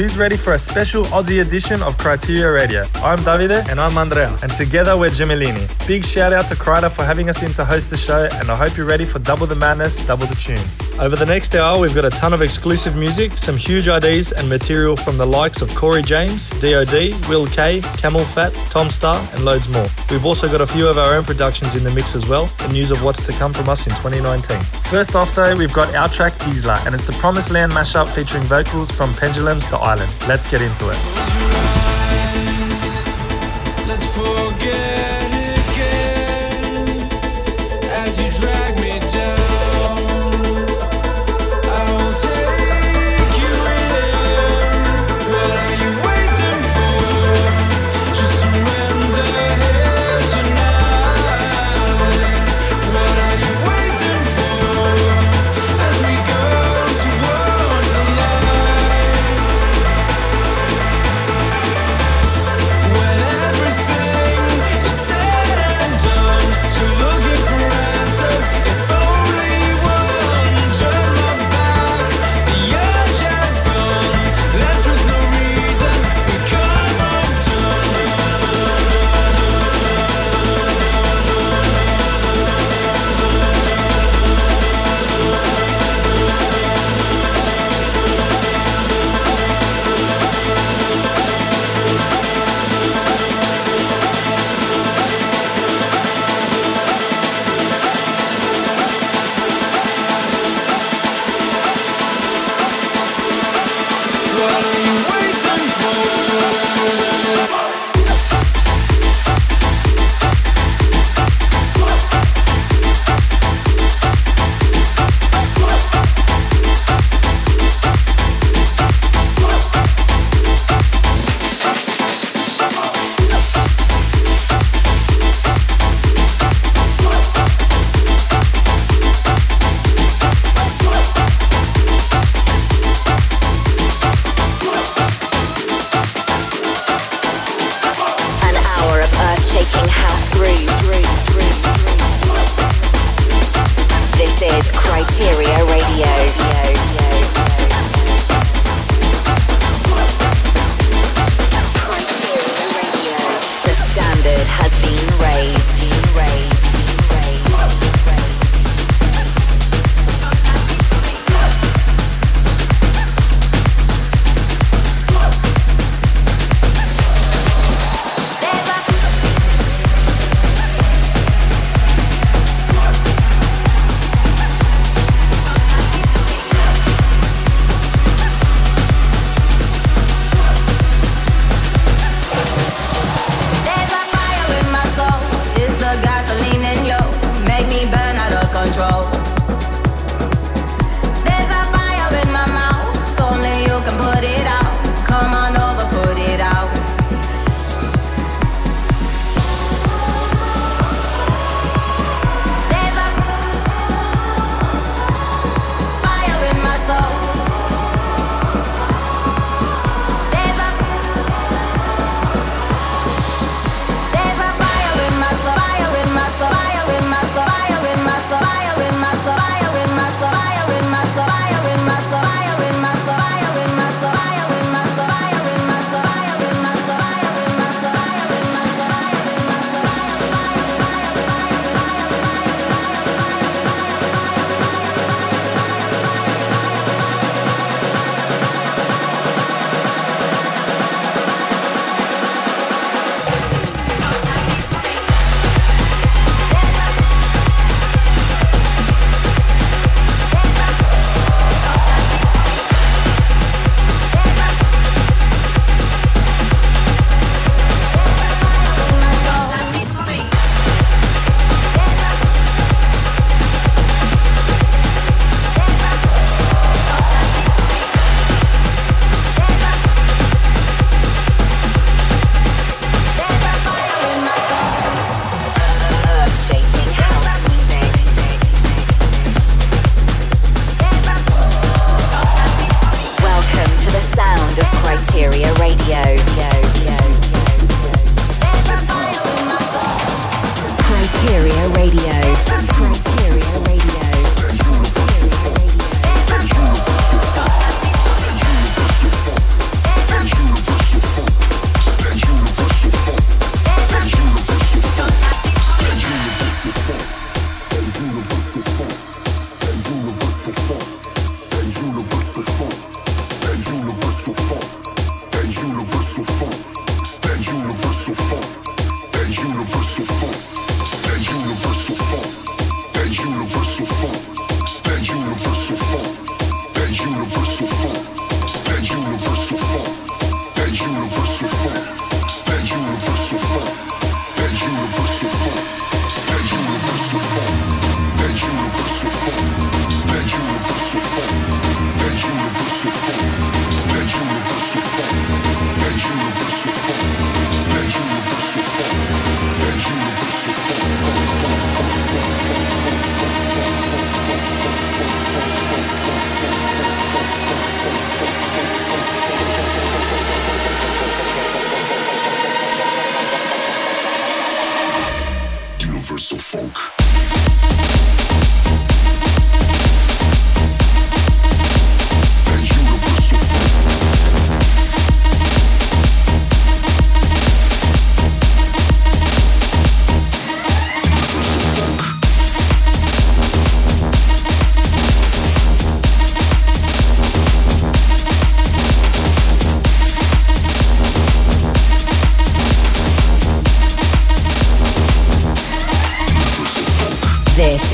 who's ready for a special Aussie edition of Kryteria Radio? I'm Davide. And I'm Andrea. And together we're Gemellini. Big shout out to Kryder for having us in to host the show, and I hope you're ready for double the madness, double the tunes. Over the next hour, we've got a ton of exclusive music, some huge IDs, and material from the likes of Corey James, DOD, Will K, CamelPhat, Tom Staar, and loads more. We've also got a few of our own productions in the mix as well, and news of what's to come from us in 2019. First off, though, we've got our track Isla, and it's the Promised Land mashup featuring vocals from Pendulum's The Island. Let's get into it.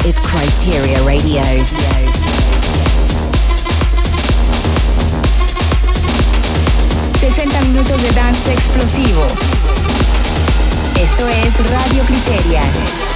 is Criteria Radio. ...60 minutos de dance explosivo. Esto es Radio Criteria.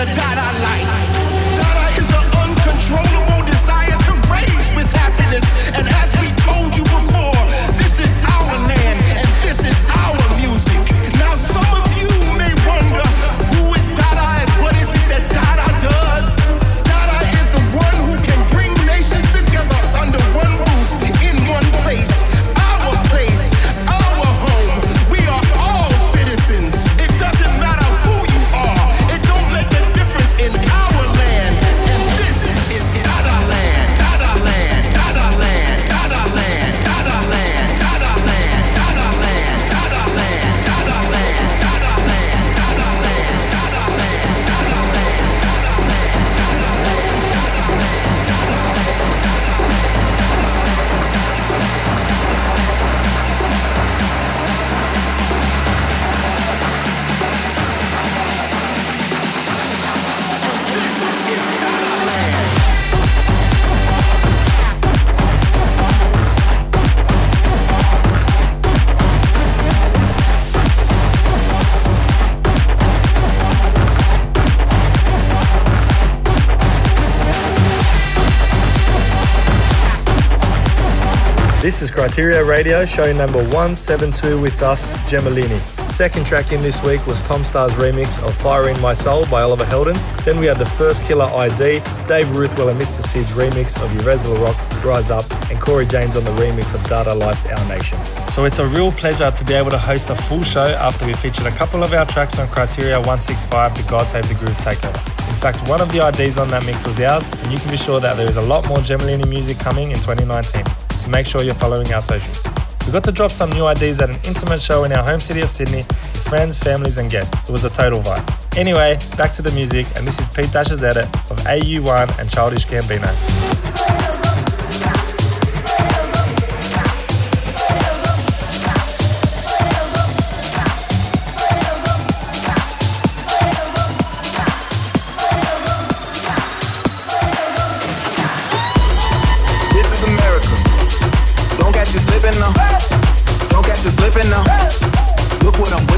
the dot I like. This is Kryteria Radio, show number 172 with us, Gemellini. Second track in this week was Tom Staar's remix of Fire in My Soul by Oliver Heldens. Then we had the first killer ID, Dave Ruthwell and Mr. Sid's remix of Yves Larock, Rise Up, and Corey James on the remix of Dada Life's Our Nation. So it's a real pleasure to be able to host a full show after we featured a couple of our tracks on Kryteria 165, the God Save the Groove Takeover. In fact, one of the IDs on that mix was ours, and you can be sure that there is a lot more Gemellini music coming in 2019 so make sure you're following our socials. We got to drop some new IDs at an intimate show in our home city of Sydney friends, families, and guests. It was a total vibe. Anyway, back to the music, and this is Pete Dash's edit of AU1 and Childish Gambino.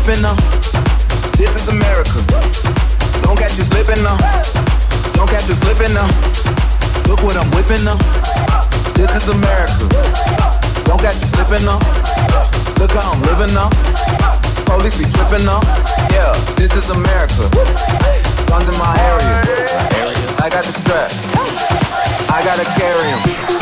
Slipping now. This is America. Don't catch you slipping now. Don't catch you slipping now. Look what I'm whipping now. This is America. Don't catch you slipping now. Look how I'm living now. Police be tripping now. Yeah, this is America. Guns in my area. I got the strap. I gotta carry him.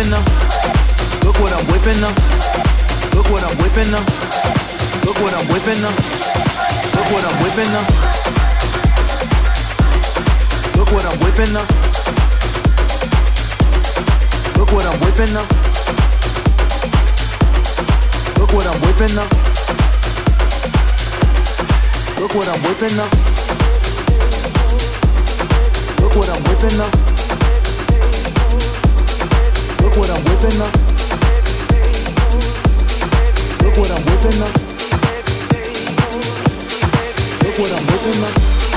Whipping up. Look what I'm whipping up. Look what I'm whipping up. Look what I'm whipping up. Look what I'm whipping up. Look what I'm whipping up. Look what I'm whipping up. Look what I'm whipping up. Look what I'm whipping up. Look what I'm whipping up. Look what I'm whipping up. Look what I'm whipping up. Look what I'm whipping up.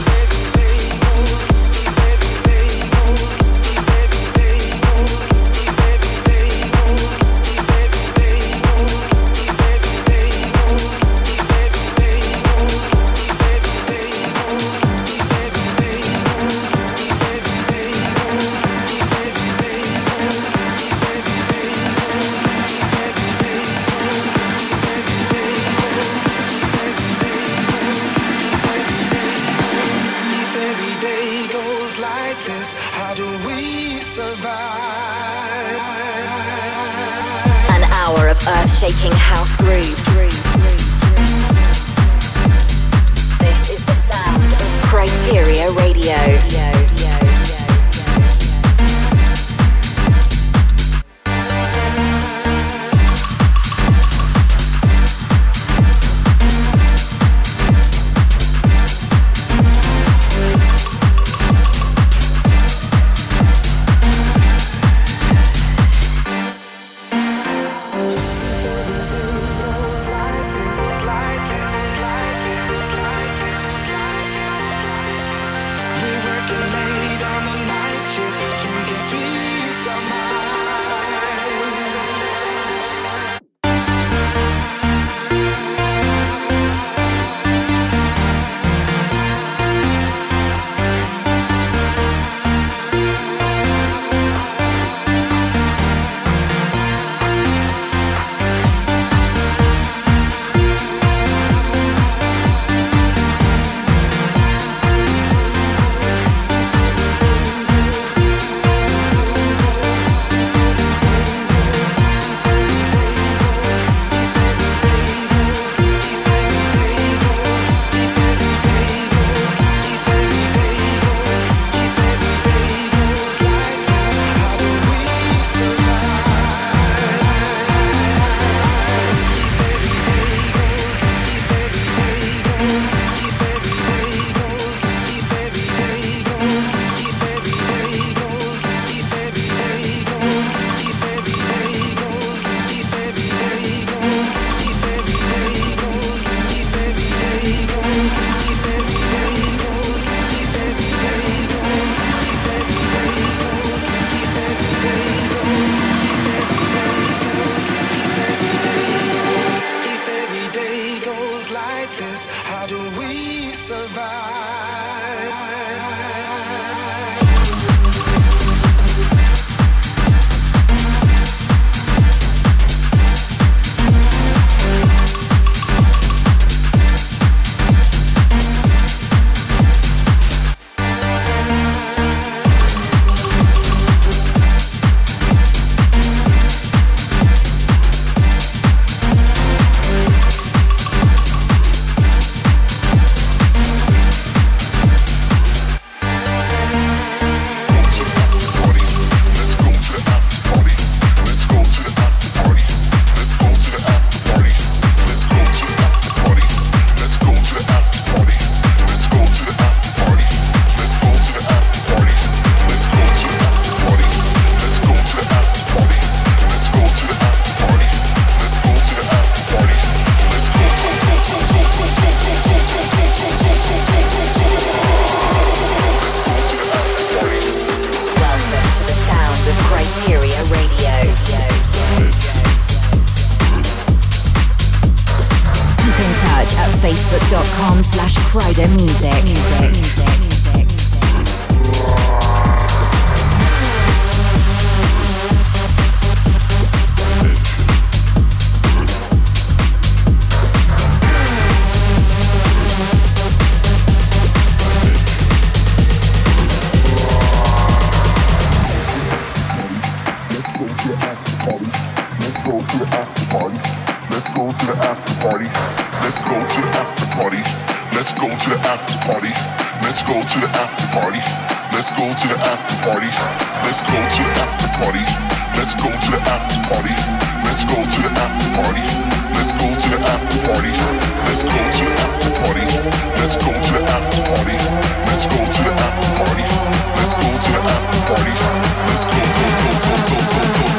Shaking house grooves. Go to the after party. Let's go to the after party. Let's go to the after party. Let's go to the after party. Let's go to the after party. Let's go to the after party. Let's go to the after party. Let's go to the after party. Let's go to the after party. Let's go to the after party. Let's go to the after party. Let's go go go go go go go go go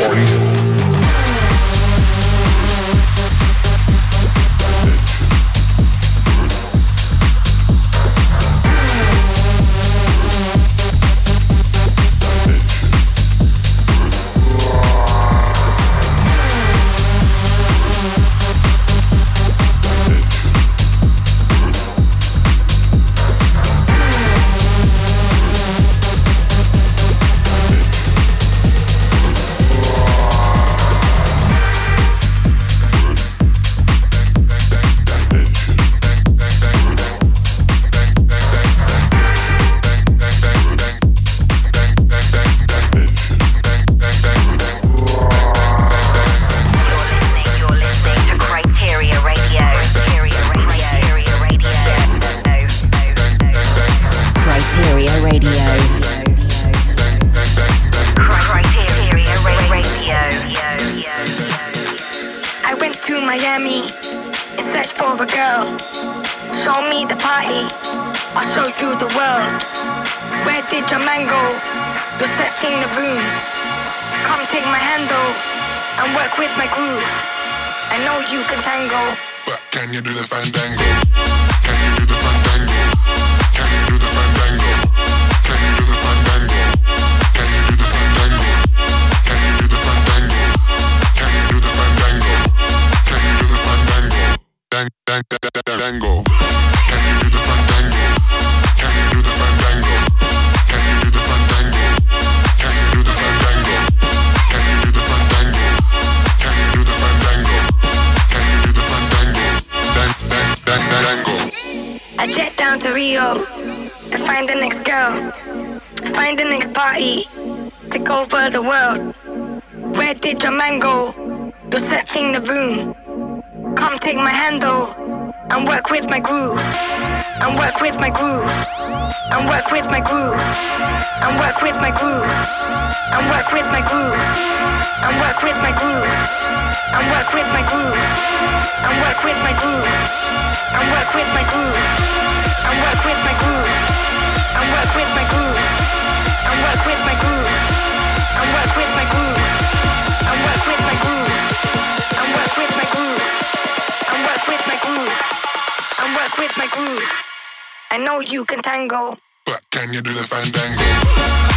party. know you can tango. But can you do the fandango? Can you do the fandango? Can you do the fandango? Can you do the fandango? Can you do the fandango? Can you do the fandango? Can you do the fandango? Can you do the fandango? Dang, dang, dang, dang, dango. to find the next girl, to find the next party, to go over the world. Where did your man go? You're searching the room. Come take my hand though, and work with my groove, and work with my groove, and work with my groove, and work with my groove, and work with my groove, and work with my groove. I work with my groove. I work with my groove. I work with my groove. I work with my groove. I work with my groove. I work with my groove. I work with my groove. I work with my groove. I work with my groove. I know you can tango, but can you do the fandango?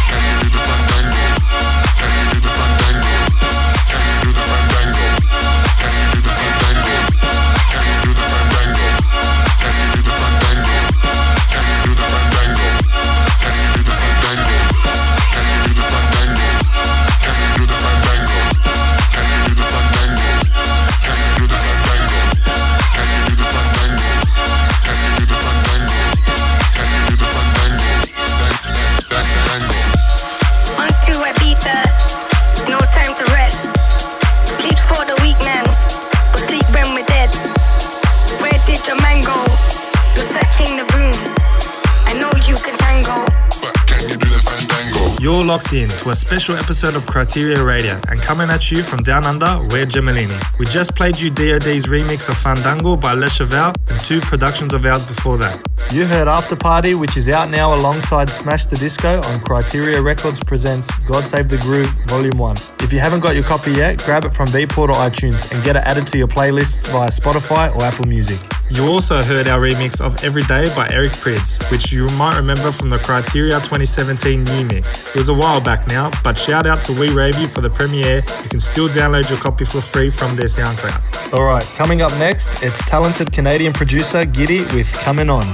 You're locked in to a special episode of Kryteria Radio and coming at you from down under, we're Gemellini. We just played you DOD's remix of Fandango by Le Cheval and two productions of ours before that. You heard After Party, which is out now alongside Smash the Disco on Kryteria Records presents God Save the Groove Volume 1. If you haven't got your copy yet, grab it from Beatport or iTunes and get it added to your playlists via Spotify or Apple Music. You also heard our remix of Everyday by Eric Prydz, which you might remember from the Kryteria 2017 new mix. It was a while back now, but shout out to We Rave You for the premiere. You can still download your copy for free from their SoundCloud. Alright, coming up next, it's talented Canadian producer Giddy with Coming On.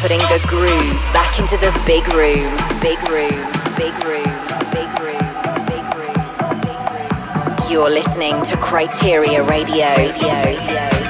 Putting the groove back into the big room, big room, big room, big room, big room, big room. You're listening to Kryteria Radio. Radio. Radio.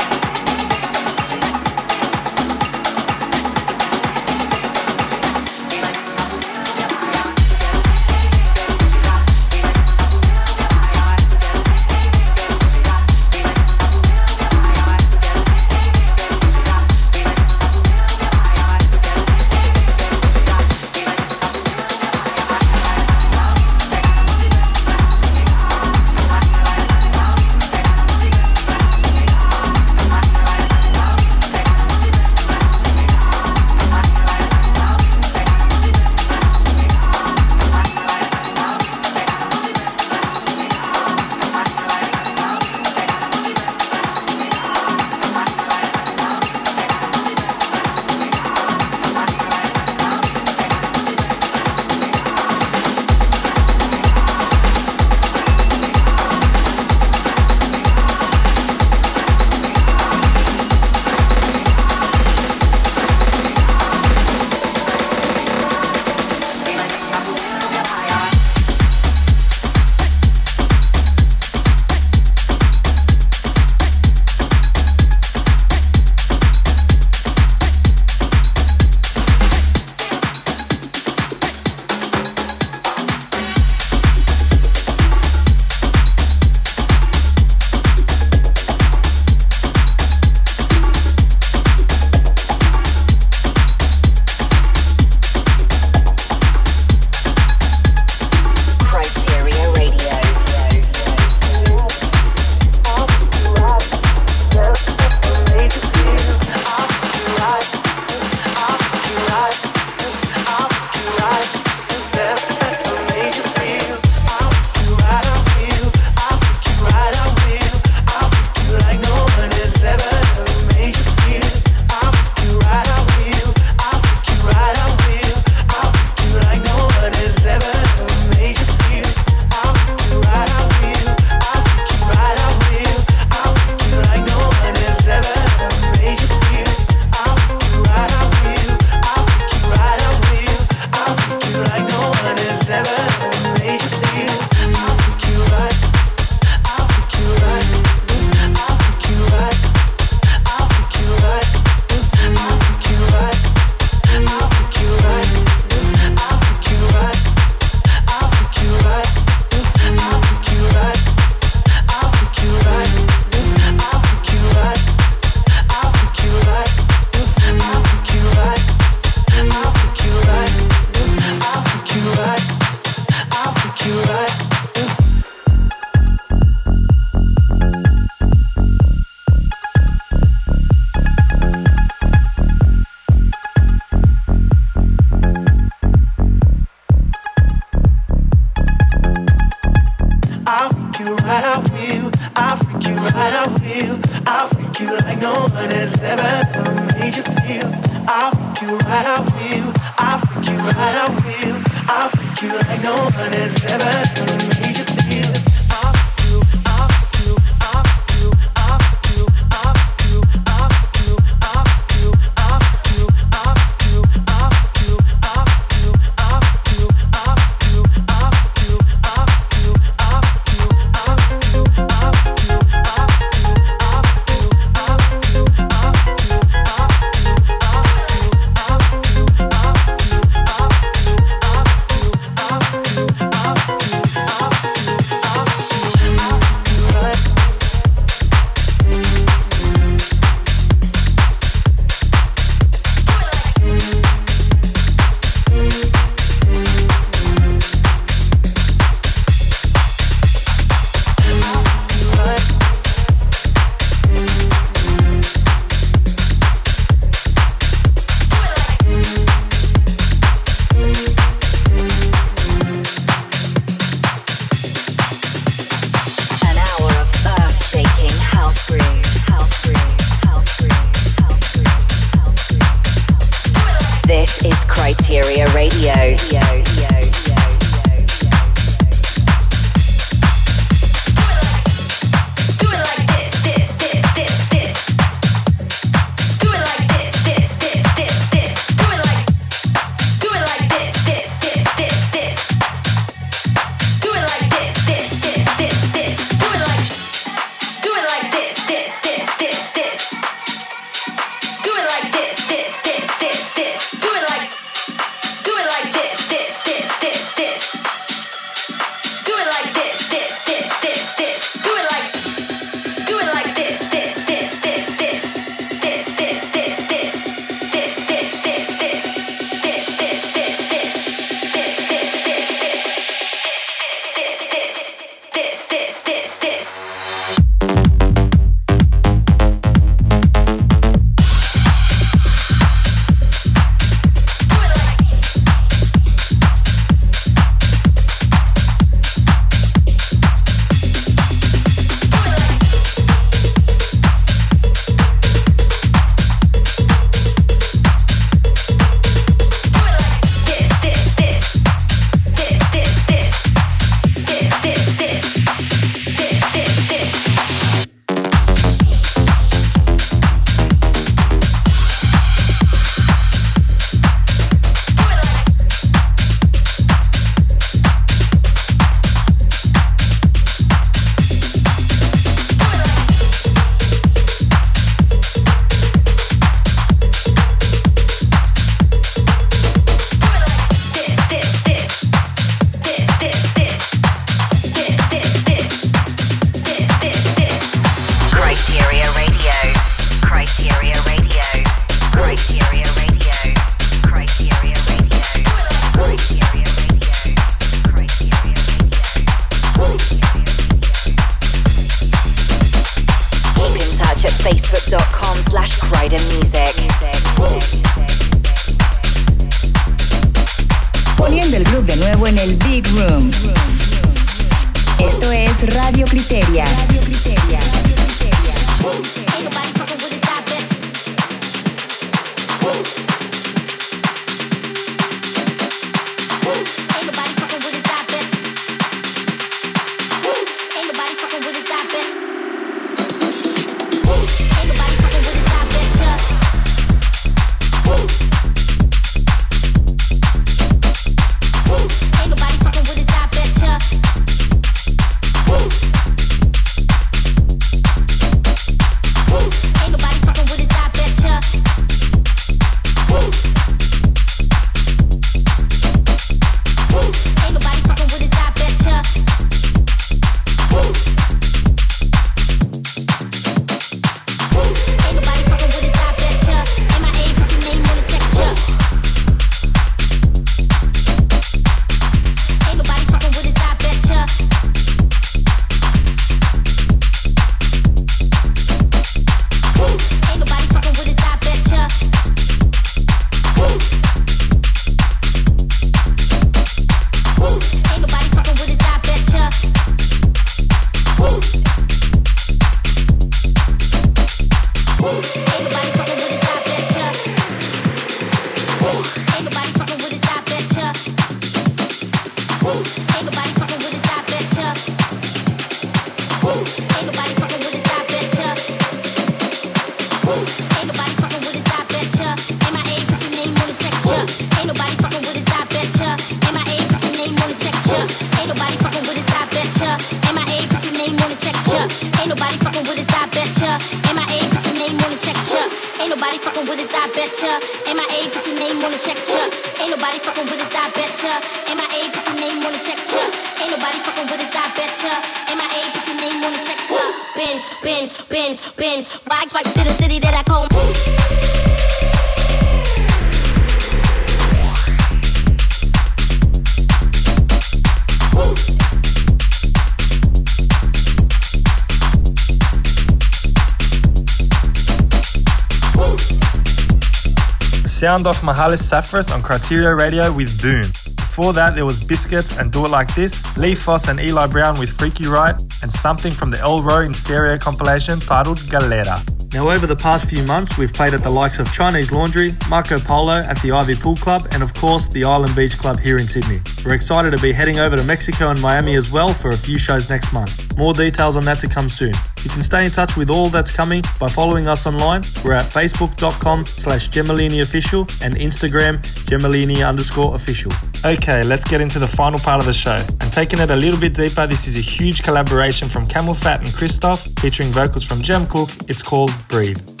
Sound off Mihalis Safras on Kryteria Radio with Boom. Before that, there was Biscuits and Do It Like This, Lee Foss and Eli Brown with Freaky Right, and something from the Elrow in stereo compilation titled Galera. Now, over the past few months, we've played at the likes of Chinese Laundry, Marco Polo at the Ivy Pool Club, and of course, the Island Beach Club here in Sydney. We're excited to be heading over to Mexico and Miami as well for a few shows next month. More details on that to come soon. You can stay in touch with all that's coming by following us online. We're at facebook.com slash Gemellini official and Instagram Gemellini underscore official. Okay, let's get into the final part of the show. And taking it a little bit deeper, this is a huge collaboration from CamelPhat and Cristoph featuring vocals from Jem Cooke. It's called Breathe.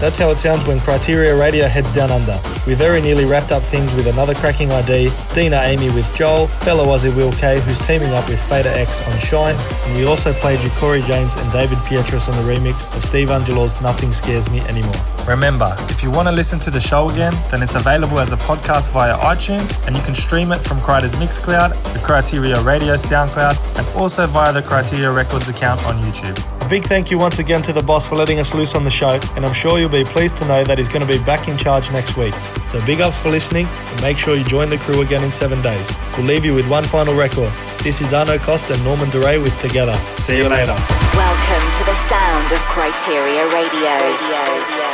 That's how it sounds when Kryteria Radio heads down under. We very nearly wrapped up things with another cracking ID, Dina Amy with Joel, fellow Aussie Will K who's teaming up with Fader X on Shine, and we also played you Corey James and David Pietros on the remix of Steve Angello's Nothing Scares Me Anymore. Remember, if you want to listen to the show again, then it's available as a podcast via iTunes, and you can stream it from Kryder's Mixcloud, the Kryteria Radio SoundCloud, and also via the Kryteria Records account on YouTube big thank you once again to the boss for letting us loose on the show, and I'm sure you'll be pleased to know that he's going to be back in charge next week. So big ups for listening, and make sure you join the crew again in seven days. We'll leave you with one final record. This is Arno Cost and Norman Doray with Together. See you later. Welcome to the sound of Kryteria. Radio. Radio.